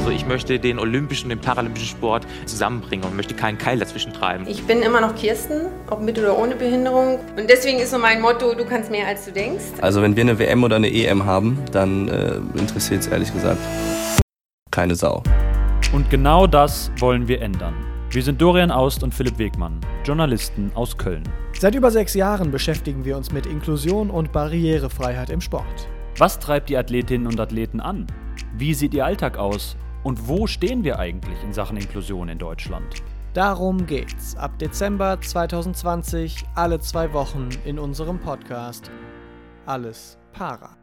Also ich möchte den olympischen und den paralympischen Sport zusammenbringen und möchte keinen Keil dazwischen treiben. Ich bin immer noch Kirsten, ob mit oder ohne Behinderung. Und deswegen ist so mein Motto, du kannst mehr als du denkst. Also wenn wir eine WM oder eine EM haben, dann äh, interessiert es ehrlich gesagt keine Sau. Und genau das wollen wir ändern. Wir sind Dorian Aust und Philipp Wegmann, Journalisten aus Köln. Seit über sechs Jahren beschäftigen wir uns mit Inklusion und Barrierefreiheit im Sport. Was treibt die Athletinnen und Athleten an? Wie sieht ihr Alltag aus? Und wo stehen wir eigentlich in Sachen Inklusion in Deutschland? Darum geht's ab Dezember 2020 alle zwei Wochen in unserem Podcast Alles Para.